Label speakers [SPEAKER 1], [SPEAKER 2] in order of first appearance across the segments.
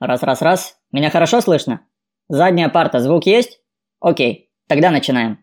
[SPEAKER 1] Раз-раз-раз. Меня хорошо слышно? Задняя парта, звук есть? Окей, тогда начинаем.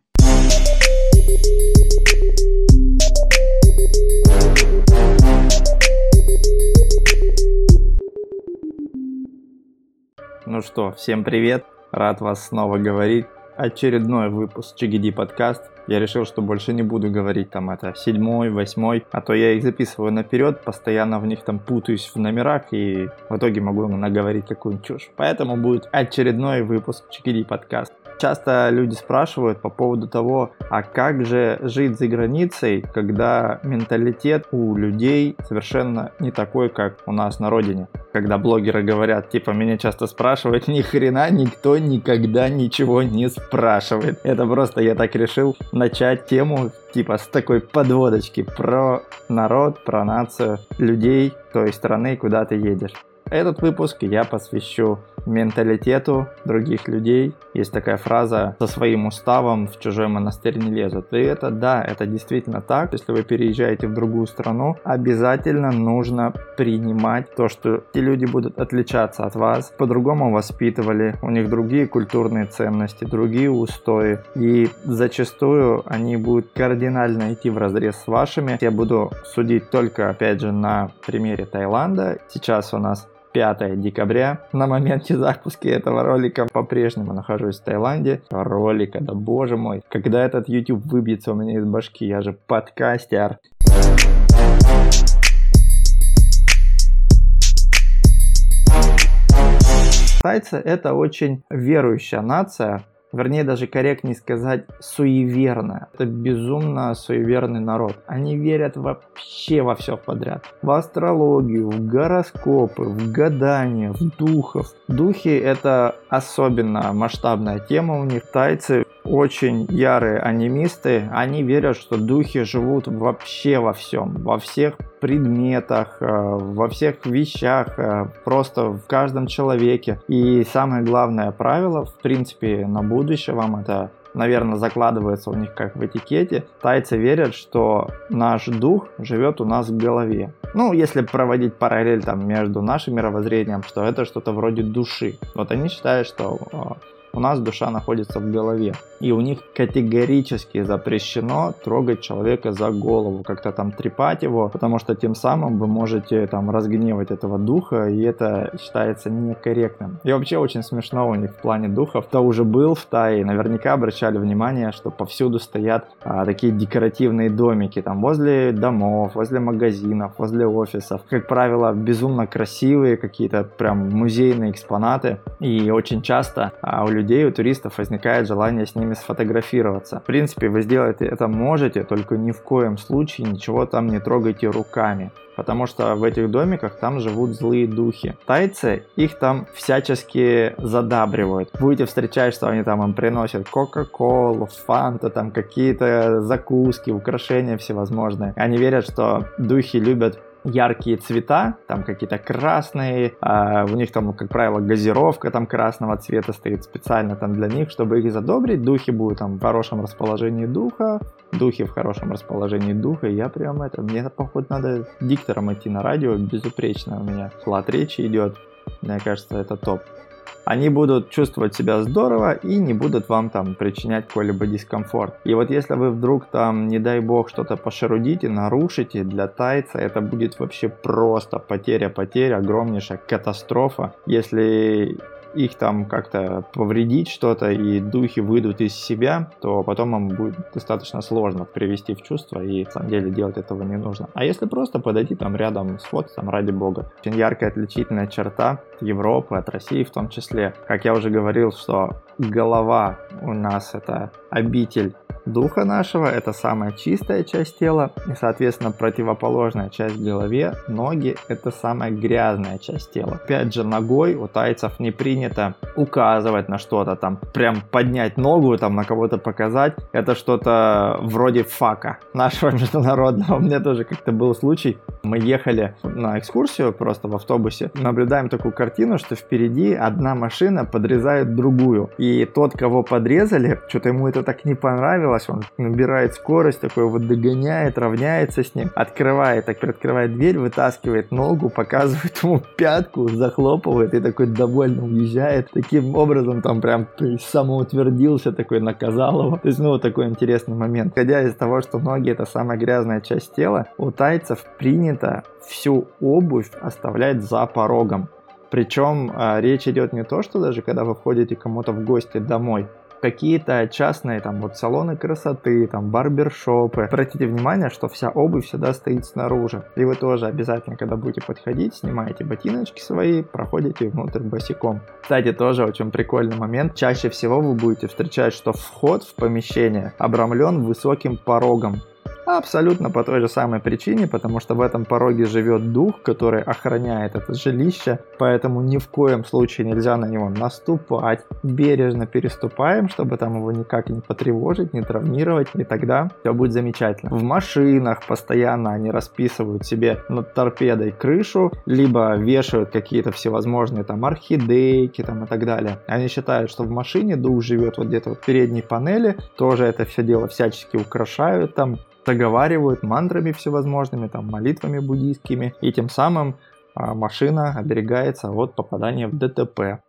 [SPEAKER 2] Ну что, всем привет. Рад вас снова говорить. Очередной выпуск Чигиди подкаст. Я решил, что больше не буду говорить там это седьмой, восьмой, а то я их записываю наперед, постоянно в них там путаюсь в номерах и в итоге могу наговорить какую-нибудь чушь. Поэтому будет очередной выпуск Чикиди подкаст. Часто люди спрашивают по поводу того, а как же жить за границей, когда менталитет у людей совершенно не такой, как у нас на родине. Когда блогеры говорят, типа, меня часто спрашивают, ни хрена никто никогда ничего не спрашивает. Это просто я так решил начать тему типа с такой подводочки про народ, про нацию людей той страны, куда ты едешь. Этот выпуск я посвящу менталитету других людей. Есть такая фраза «со своим уставом в чужой монастырь не лезут». И это да, это действительно так. Если вы переезжаете в другую страну, обязательно нужно принимать то, что те люди будут отличаться от вас, по-другому воспитывали, у них другие культурные ценности, другие устои. И зачастую они будут кардинально идти в разрез с вашими. Я буду судить только, опять же, на примере Таиланда. Сейчас у нас 5 декабря. На моменте запуска этого ролика по-прежнему нахожусь в Таиланде. Ролика, да боже мой. Когда этот YouTube выбьется у меня из башки, я же подкастер. Тайцы это очень верующая нация, вернее даже корректнее сказать, суеверная. Это безумно суеверный народ. Они верят вообще во все подряд. В астрологию, в гороскопы, в гадания, в духов. Духи это особенно масштабная тема у них. Тайцы очень ярые анимисты, они верят, что духи живут вообще во всем, во всех предметах, э, во всех вещах, э, просто в каждом человеке. И самое главное правило, в принципе, на будущее вам это наверное, закладывается у них как в этикете. Тайцы верят, что наш дух живет у нас в голове. Ну, если проводить параллель там между нашим мировоззрением, что это что-то вроде души. Вот они считают, что э, у нас душа находится в голове. И у них категорически запрещено трогать человека за голову, как-то там трепать его, потому что тем самым вы можете там разгневать этого духа, и это считается некорректным. И вообще очень смешно у них в плане духов. Кто уже был в Тае, наверняка обращали внимание, что повсюду стоят а, такие декоративные домики, там возле домов, возле магазинов, возле офисов. Как правило, безумно красивые какие-то прям музейные экспонаты. И очень часто а, у людей людей, у туристов возникает желание с ними сфотографироваться. В принципе, вы сделать это можете, только ни в коем случае ничего там не трогайте руками. Потому что в этих домиках там живут злые духи. Тайцы их там всячески задабривают. Будете встречать, что они там им приносят Кока-Колу, Фанта, там какие-то закуски, украшения всевозможные. Они верят, что духи любят яркие цвета, там какие-то красные, а у них там, как правило, газировка там красного цвета стоит специально там для них, чтобы их задобрить. Духи будут там в хорошем расположении духа, духи в хорошем расположении духа. Я прям это, мне походу надо диктором идти на радио, безупречно у меня склад речи идет. Мне кажется, это топ они будут чувствовать себя здорово и не будут вам там причинять какой-либо дискомфорт. И вот если вы вдруг там, не дай бог, что-то пошерудите, нарушите, для тайца это будет вообще просто потеря-потеря, огромнейшая катастрофа. Если их там как-то повредить что-то и духи выйдут из себя, то потом им будет достаточно сложно привести в чувство и на самом деле делать этого не нужно. А если просто подойти там рядом с фото, там ради бога. Очень яркая отличительная черта Европы от России в том числе. Как я уже говорил, что голова у нас это обитель духа нашего, это самая чистая часть тела, и, соответственно, противоположная часть в голове, ноги, это самая грязная часть тела. Опять же, ногой у тайцев не принято указывать на что-то, там, прям поднять ногу, там, на кого-то показать, это что-то вроде фака нашего международного. У меня тоже как-то был случай, мы ехали на экскурсию просто в автобусе, наблюдаем такую картину, что впереди одна машина подрезает другую, и тот, кого подрезали, что-то ему это так не понравилось, понравилось, он набирает скорость, такой вот догоняет, равняется с ним, открывает, так приоткрывает дверь, вытаскивает ногу, показывает ему пятку, захлопывает и такой довольно уезжает. Таким образом там прям самоутвердился, такой наказал его. То есть, ну, вот такой интересный момент. Ходя из того, что ноги это самая грязная часть тела, у тайцев принято всю обувь оставлять за порогом. Причем а, речь идет не то, что даже когда вы входите кому-то в гости домой, какие-то частные там вот салоны красоты, там барбершопы. Обратите внимание, что вся обувь всегда стоит снаружи. И вы тоже обязательно, когда будете подходить, снимаете ботиночки свои, проходите внутрь босиком. Кстати, тоже очень прикольный момент. Чаще всего вы будете встречать, что вход в помещение обрамлен высоким порогом. Абсолютно по той же самой причине, потому что в этом пороге живет дух, который охраняет это жилище, поэтому ни в коем случае нельзя на него наступать. Бережно переступаем, чтобы там его никак не потревожить, не травмировать, и тогда все будет замечательно. В машинах постоянно они расписывают себе над торпедой крышу, либо вешают какие-то всевозможные там орхидейки там и так далее. Они считают, что в машине дух живет вот где-то вот в передней панели, тоже это все дело всячески украшают там, договаривают мантрами всевозможными, там, молитвами буддийскими, и тем самым а, машина оберегается от попадания в ДТП.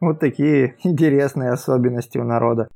[SPEAKER 2] Вот такие интересные особенности у народа.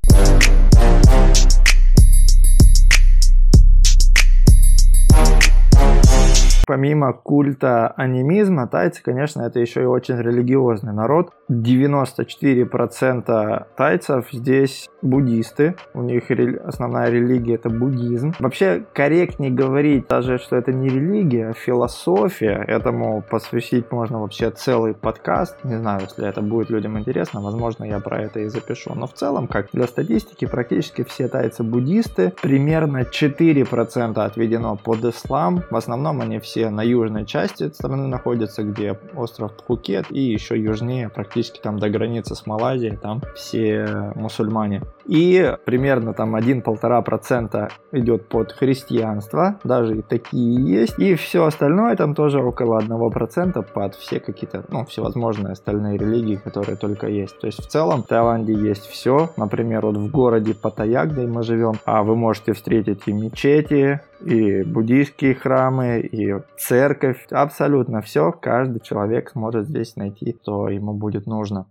[SPEAKER 2] Помимо культа анимизма, тайцы, конечно, это еще и очень религиозный народ. 94% тайцев здесь буддисты. У них основная религия это буддизм. Вообще корректнее говорить даже, что это не религия, а философия. Этому посвятить можно вообще целый подкаст. Не знаю, если это будет людям интересно, возможно, я про это и запишу. Но в целом, как для статистики, практически все тайцы буддисты. Примерно 4% отведено под ислам. В основном они все на южной части страны находятся, где остров Пхукет, и еще южнее, практически там до границы с Малайзией, там все мусульмане. И примерно там 1-1,5% идет под христианство, даже и такие есть. И все остальное там тоже около 1% под все какие-то, ну, всевозможные остальные религии, которые только есть. То есть в целом в Таиланде есть все. Например, вот в городе Паттайя, где мы живем, а вы можете встретить и мечети, и буддийские храмы, и церковь, абсолютно все. Каждый человек сможет здесь найти, что ему будет нужно.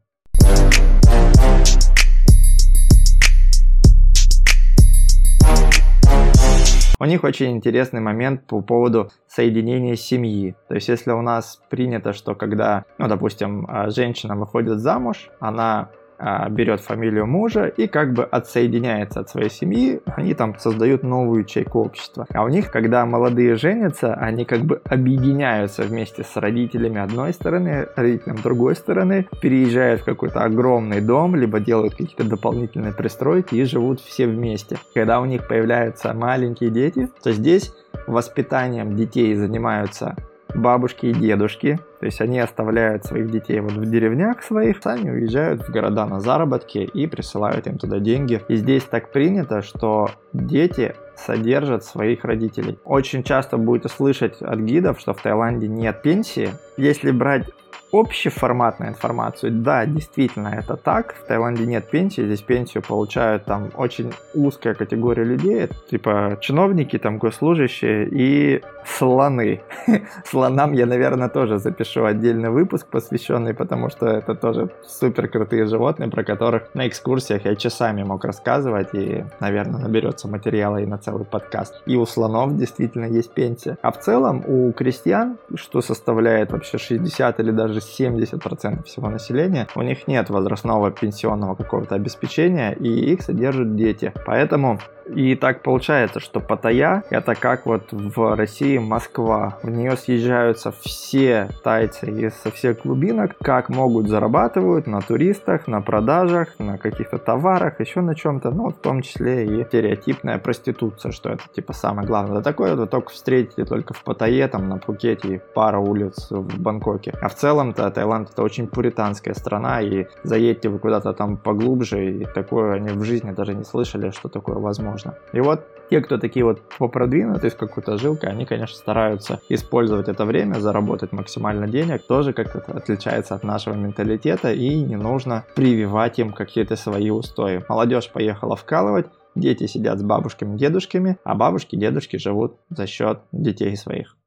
[SPEAKER 2] У них очень интересный момент по поводу соединения семьи. То есть, если у нас принято, что когда, ну, допустим, а, женщина выходит замуж, она берет фамилию мужа и как бы отсоединяется от своей семьи, они там создают новую ячейку общества. А у них, когда молодые женятся, они как бы объединяются вместе с родителями одной стороны, родителям другой стороны, переезжают в какой-то огромный дом, либо делают какие-то дополнительные пристройки и живут все вместе. Когда у них появляются маленькие дети, то здесь воспитанием детей занимаются бабушки и дедушки, то есть они оставляют своих детей вот в деревнях своих, сами уезжают в города на заработки и присылают им туда деньги. И здесь так принято, что дети содержат своих родителей. Очень часто будете слышать от гидов, что в Таиланде нет пенсии. Если брать общеформатную информацию, да, действительно это так. В Таиланде нет пенсии, здесь пенсию получают там очень узкая категория людей, типа чиновники, там госслужащие и слоны. Слонам я, наверное, тоже запишу отдельный выпуск посвященный, потому что это тоже супер крутые животные, про которых на экскурсиях я часами мог рассказывать, и, наверное, наберется материала и на целый подкаст. И у слонов действительно есть пенсия. А в целом у крестьян, что составляет вообще 60 или даже 70% всего населения, у них нет возрастного пенсионного какого-то обеспечения, и их содержат дети. Поэтому и так получается, что Паттайя это как вот в России Москва. В нее съезжаются все тайцы из со всех глубинок, как могут зарабатывают на туристах, на продажах, на каких-то товарах, еще на чем-то, ну, в том числе и стереотипная проституция, что это типа самое главное. Да такое вы только встретите только в Паттайе, там на Пхукете пара улиц в Бангкоке. А в целом-то Таиланд это очень пуританская страна, и заедьте вы куда-то там поглубже, и такое они в жизни даже не слышали, что такое возможно можно. И вот те, кто такие вот попродвинутые с какой-то жилкой, они, конечно, стараются использовать это время, заработать максимально денег, тоже как-то отличается от нашего менталитета, и не нужно прививать им какие-то свои устои. Молодежь поехала вкалывать, Дети сидят с бабушками, дедушками, а бабушки, дедушки живут за счет детей своих.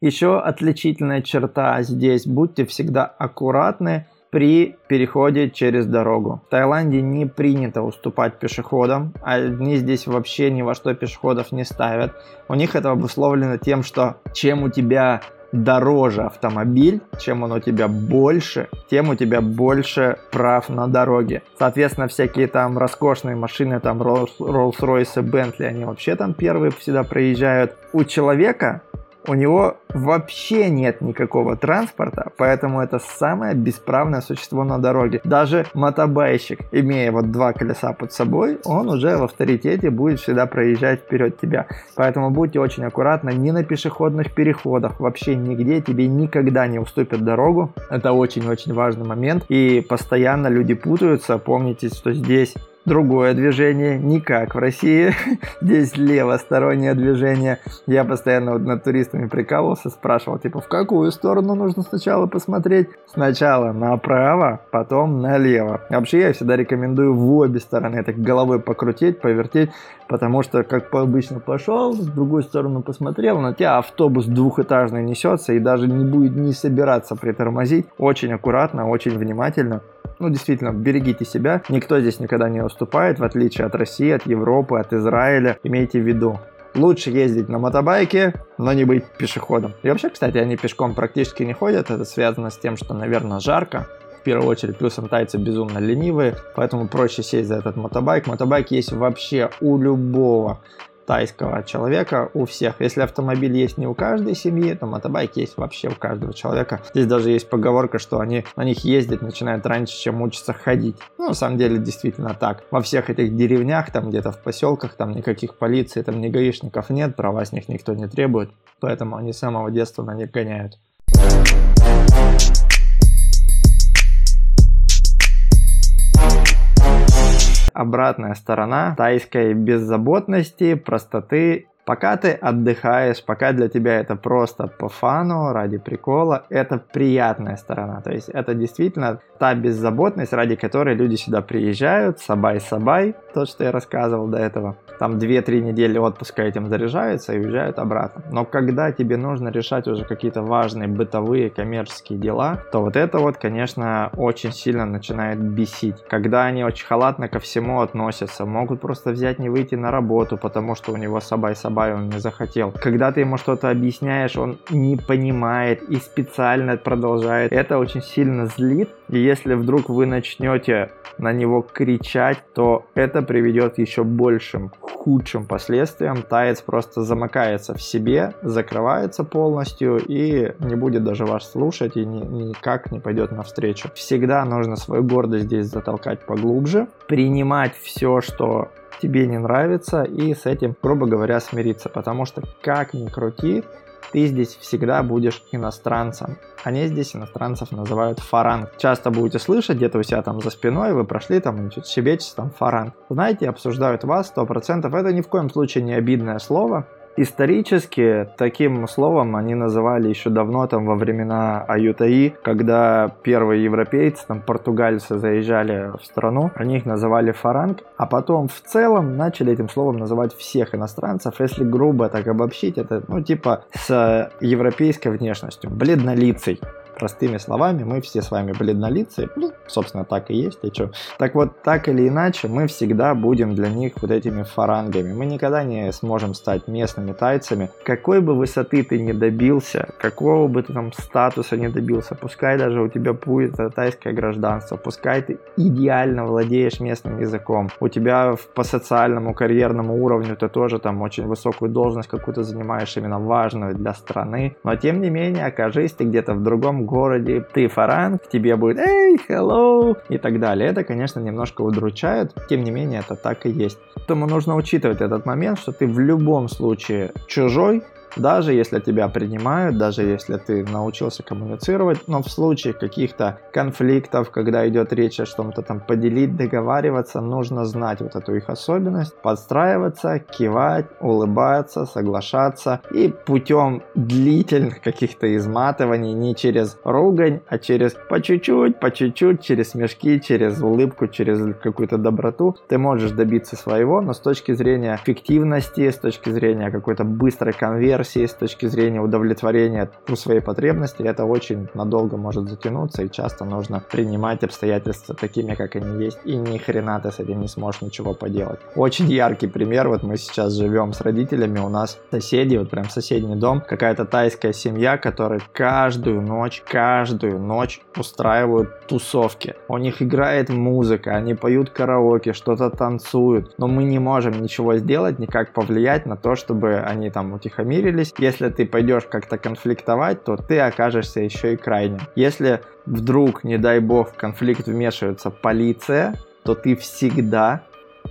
[SPEAKER 2] Еще отличительная черта здесь, будьте всегда аккуратны при переходе через дорогу. В Таиланде не принято уступать пешеходам, они здесь вообще ни во что пешеходов не ставят. У них это обусловлено тем, что чем у тебя дороже автомобиль, чем он у тебя больше, тем у тебя больше прав на дороге. Соответственно, всякие там роскошные машины, там Rolls-Royce, Bentley, они вообще там первые всегда проезжают. У человека у него вообще нет никакого транспорта, поэтому это самое бесправное существо на дороге. Даже мотобайщик, имея вот два колеса под собой, он уже в авторитете будет всегда проезжать вперед тебя. Поэтому будьте очень аккуратны, ни на пешеходных переходах, вообще нигде тебе никогда не уступят дорогу. Это очень-очень важный момент. И постоянно люди путаются. Помните, что здесь другое движение, не как в России. Здесь левостороннее движение. Я постоянно вот над туристами прикалывался, спрашивал, типа, в какую сторону нужно сначала посмотреть? Сначала направо, потом налево. Вообще я всегда рекомендую в обе стороны так головой покрутить, повертеть, потому что, как обычно пошел, в другую сторону посмотрел, на тебя автобус двухэтажный несется и даже не будет не собираться притормозить. Очень аккуратно, очень внимательно ну, действительно, берегите себя. Никто здесь никогда не уступает, в отличие от России, от Европы, от Израиля. Имейте в виду, лучше ездить на мотобайке, но не быть пешеходом. И вообще, кстати, они пешком практически не ходят. Это связано с тем, что, наверное, жарко. В первую очередь, плюсом тайцы безумно ленивые, поэтому проще сесть за этот мотобайк. Мотобайк есть вообще у любого тайского человека у всех. Если автомобиль есть не у каждой семьи, то мотобайк есть вообще у каждого человека. Здесь даже есть поговорка, что они на них ездить начинают раньше, чем учатся ходить. Ну, на самом деле, действительно так. Во всех этих деревнях, там где-то в поселках, там никаких полиции, там ни гаишников нет, права с них никто не требует, поэтому они с самого детства на них гоняют. Обратная сторона тайской беззаботности, простоты Пока ты отдыхаешь, пока для тебя это просто по фану, ради прикола, это приятная сторона. То есть это действительно та беззаботность, ради которой люди сюда приезжают, сабай-сабай, то, что я рассказывал до этого. Там 2-3 недели отпуска этим заряжаются и уезжают обратно. Но когда тебе нужно решать уже какие-то важные бытовые коммерческие дела, то вот это вот, конечно, очень сильно начинает бесить. Когда они очень халатно ко всему относятся, могут просто взять не выйти на работу, потому что у него сабай-сабай Он не захотел. Когда ты ему что-то объясняешь, он не понимает и специально продолжает. Это очень сильно злит. И если вдруг вы начнете на него кричать, то это приведет к еще большим, худшим последствиям. Таец просто замыкается в себе, закрывается полностью и не будет даже вас слушать и ни, никак не пойдет навстречу. Всегда нужно свою гордость здесь затолкать поглубже, принимать все, что тебе не нравится, и с этим, грубо говоря, смириться. Потому что, как ни крути, ты здесь всегда будешь иностранцем. Они здесь иностранцев называют фаранг. Часто будете слышать где-то у себя там за спиной, вы прошли там, что-то щебечете там фаранг. Знаете, обсуждают вас 100%. Это ни в коем случае не обидное слово. Исторически таким словом они называли еще давно, там во времена Аютаи, когда первые европейцы, там португальцы заезжали в страну, они их называли фаранг, а потом в целом начали этим словом называть всех иностранцев, если грубо так обобщить, это ну типа с европейской внешностью, бледнолицей простыми словами, мы все с вами бледнолицые, ну, собственно, так и есть, и что. Так вот, так или иначе, мы всегда будем для них вот этими фарангами. Мы никогда не сможем стать местными тайцами. Какой бы высоты ты не добился, какого бы ты там статуса не добился, пускай даже у тебя будет тайское гражданство, пускай ты идеально владеешь местным языком, у тебя по социальному, карьерному уровню ты тоже там очень высокую должность какую-то занимаешь, именно важную для страны, но тем не менее, окажись ты где-то в другом городе, ты фаранг, тебе будет «Эй, hello!» и так далее. Это, конечно, немножко удручает, тем не менее, это так и есть. Поэтому нужно учитывать этот момент, что ты в любом случае чужой, Даже если тебя принимают, даже если ты научился коммуницировать, но в случае каких-то конфликтов, когда идет речь о чем-то там поделить, договариваться, нужно знать вот эту их особенность, подстраиваться, кивать, улыбаться, соглашаться и путем длительных каких-то изматываний, не через ругань, а через по чуть-чуть, по чуть-чуть, через смешки, через улыбку, через какую-то доброту, ты можешь добиться своего, но с точки зрения эффективности, с точки зрения какой-то быстрой конверсии, с точки зрения удовлетворения своей потребности, это очень надолго может затянуться и часто нужно принимать обстоятельства такими, как они есть, и ни хрена ты с этим не сможешь ничего поделать. Очень яркий пример, вот мы сейчас живем с родителями, у нас соседи, вот прям соседний дом, какая-то тайская семья, которая каждую ночь, каждую ночь устраивают тусовки. У них играет музыка, они поют караоке, что-то танцуют, но мы не можем ничего сделать, никак повлиять на то, чтобы они там утихомирились. Если ты пойдешь как-то конфликтовать, то ты окажешься еще и крайним. Если вдруг, не дай бог, в конфликт вмешивается полиция, то ты всегда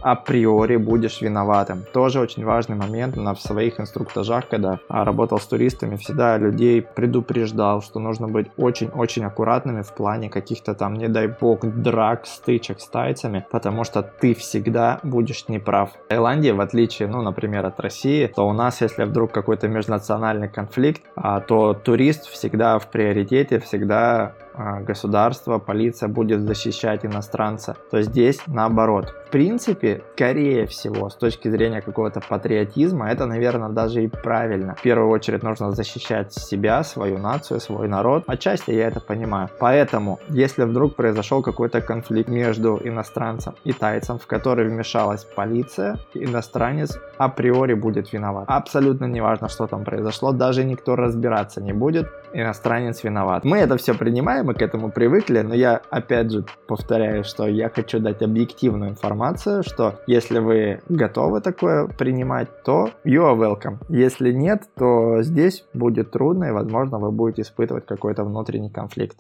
[SPEAKER 2] априори будешь виноватым. Тоже очень важный момент на своих инструктажах, когда работал с туристами, всегда людей предупреждал, что нужно быть очень-очень аккуратными в плане каких-то там, не дай бог, драк, стычек с тайцами, потому что ты всегда будешь неправ. В Таиланде, в отличие, ну, например, от России, то у нас, если вдруг какой-то межнациональный конфликт, а, то турист всегда в приоритете, всегда государство, полиция будет защищать иностранца, то здесь наоборот. В принципе, скорее всего, с точки зрения какого-то патриотизма, это, наверное, даже и правильно. В первую очередь нужно защищать себя, свою нацию, свой народ. Отчасти я это понимаю. Поэтому, если вдруг произошел какой-то конфликт между иностранцем и тайцем, в который вмешалась полиция, иностранец априори будет виноват. Абсолютно неважно, что там произошло, даже никто разбираться не будет, иностранец виноват. Мы это все принимаем мы к этому привыкли, но я опять же повторяю, что я хочу дать объективную информацию, что если вы готовы такое принимать, то you are welcome. Если нет, то здесь будет трудно и, возможно, вы будете испытывать какой-то внутренний конфликт.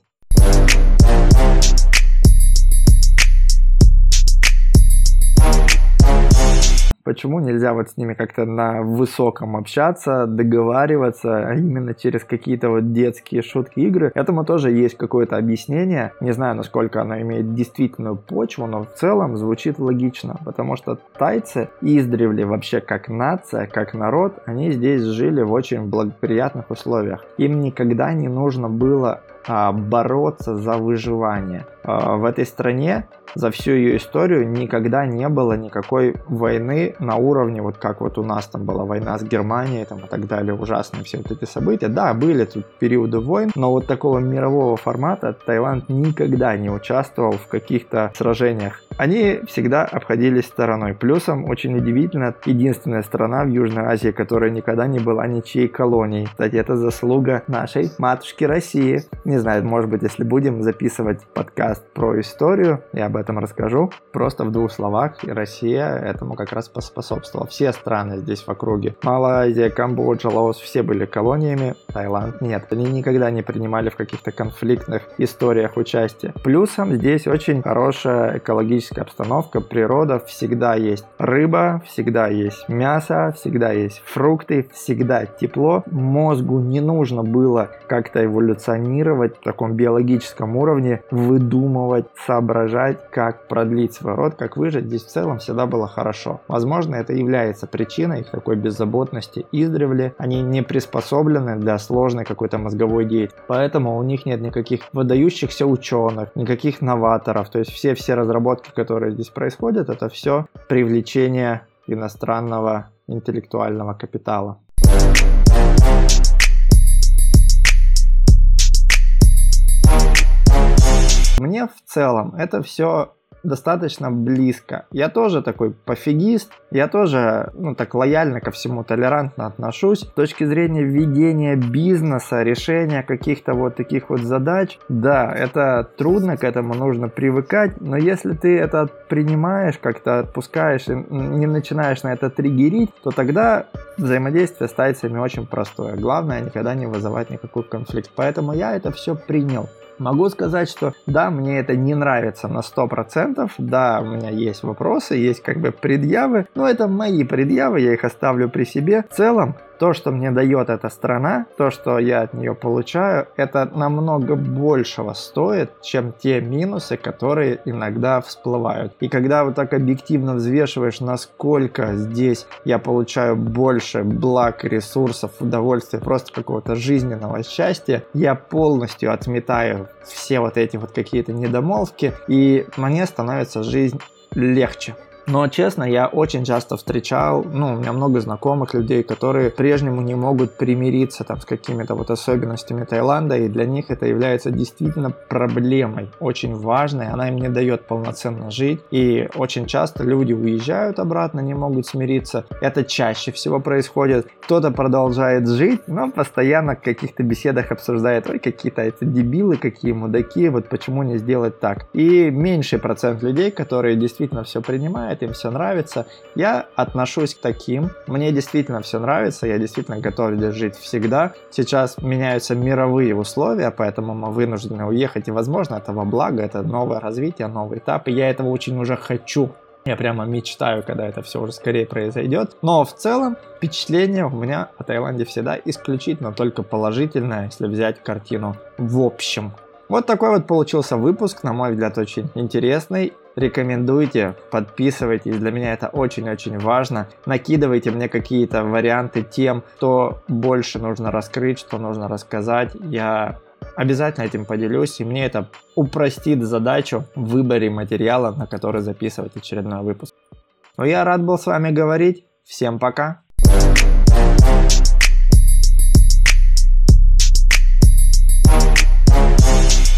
[SPEAKER 2] Почему нельзя вот с ними как-то на высоком общаться, договариваться, а именно через какие-то вот детские шутки, игры? Этому тоже есть какое-то объяснение. Не знаю, насколько оно имеет действительную почву, но в целом звучит логично, потому что тайцы издревле вообще как нация, как народ, они здесь жили в очень благоприятных условиях. Им никогда не нужно было бороться за выживание. А, в этой стране за всю ее историю никогда не было никакой войны на уровне, вот как вот у нас там была война с Германией там, и так далее, ужасные все вот эти события. Да, были тут периоды войн, но вот такого мирового формата Таиланд никогда не участвовал в каких-то сражениях. Они всегда обходились стороной. Плюсом, очень удивительно, единственная страна в Южной Азии, которая никогда не была ничьей колонией. Кстати, это заслуга нашей матушки России. Не знаю, может быть, если будем записывать подкаст про историю, я об этом расскажу. Просто в двух словах, Россия этому как раз поспособствовала. Все страны здесь в округе. Малайзия, Камбоджа, Лаос, все были колониями, Таиланд нет. Они никогда не принимали в каких-то конфликтных историях участие. Плюсом здесь очень хорошая экологическая обстановка, природа, всегда есть рыба, всегда есть мясо, всегда есть фрукты, всегда тепло. Мозгу не нужно было как-то эволюционировать в таком биологическом уровне, выдумывать, соображать, как продлить свой род, как выжить, здесь в целом всегда было хорошо. Возможно, это является причиной их такой беззаботности издревле. Они не приспособлены для сложной какой-то мозговой деятельности. Поэтому у них нет никаких выдающихся ученых, никаких новаторов. То есть все-все разработки, которые здесь происходят, это все привлечение иностранного интеллектуального капитала. Мне в целом это все достаточно близко. Я тоже такой пофигист, я тоже, ну, так лояльно ко всему, толерантно отношусь. С точки зрения ведения бизнеса, решения каких-то вот таких вот задач, да, это трудно, к этому нужно привыкать, но если ты это принимаешь, как-то отпускаешь и не начинаешь на это триггерить, то тогда взаимодействие с тайцами очень простое. Главное никогда не вызывать никакой конфликт. Поэтому я это все принял. Могу сказать, что да, мне это не нравится на 100%, да, у меня есть вопросы, есть как бы предъявы, но это мои предъявы, я их оставлю при себе. В целом, то, что мне дает эта страна, то, что я от нее получаю, это намного большего стоит, чем те минусы, которые иногда всплывают. И когда вот так объективно взвешиваешь, насколько здесь я получаю больше благ, ресурсов, удовольствия, просто какого-то жизненного счастья, я полностью отметаю все вот эти вот какие-то недомолвки, и мне становится жизнь легче. Но, честно, я очень часто встречал, ну, у меня много знакомых людей, которые прежнему не могут примириться там с какими-то вот особенностями Таиланда, и для них это является действительно проблемой, очень важной, она им не дает полноценно жить, и очень часто люди уезжают обратно, не могут смириться. Это чаще всего происходит. Кто-то продолжает жить, но постоянно в каких-то беседах обсуждает, ой, какие-то это дебилы, какие мудаки, вот почему не сделать так. И меньший процент людей, которые действительно все принимают, им все нравится. Я отношусь к таким. Мне действительно все нравится, я действительно готов здесь жить всегда. Сейчас меняются мировые условия, поэтому мы вынуждены уехать, и, возможно, это во благо, это новое развитие, новый этап, и я этого очень уже хочу. Я прямо мечтаю, когда это все уже скорее произойдет. Но в целом впечатление у меня о Таиланде всегда исключительно только положительное, если взять картину в общем. Вот такой вот получился выпуск, на мой взгляд, очень интересный. Рекомендуйте, подписывайтесь, для меня это очень-очень важно. Накидывайте мне какие-то варианты тем, что больше нужно раскрыть, что нужно рассказать. Я обязательно этим поделюсь, и мне это упростит задачу в выборе материала, на который записывать очередной выпуск. Но я рад был с вами говорить. Всем пока!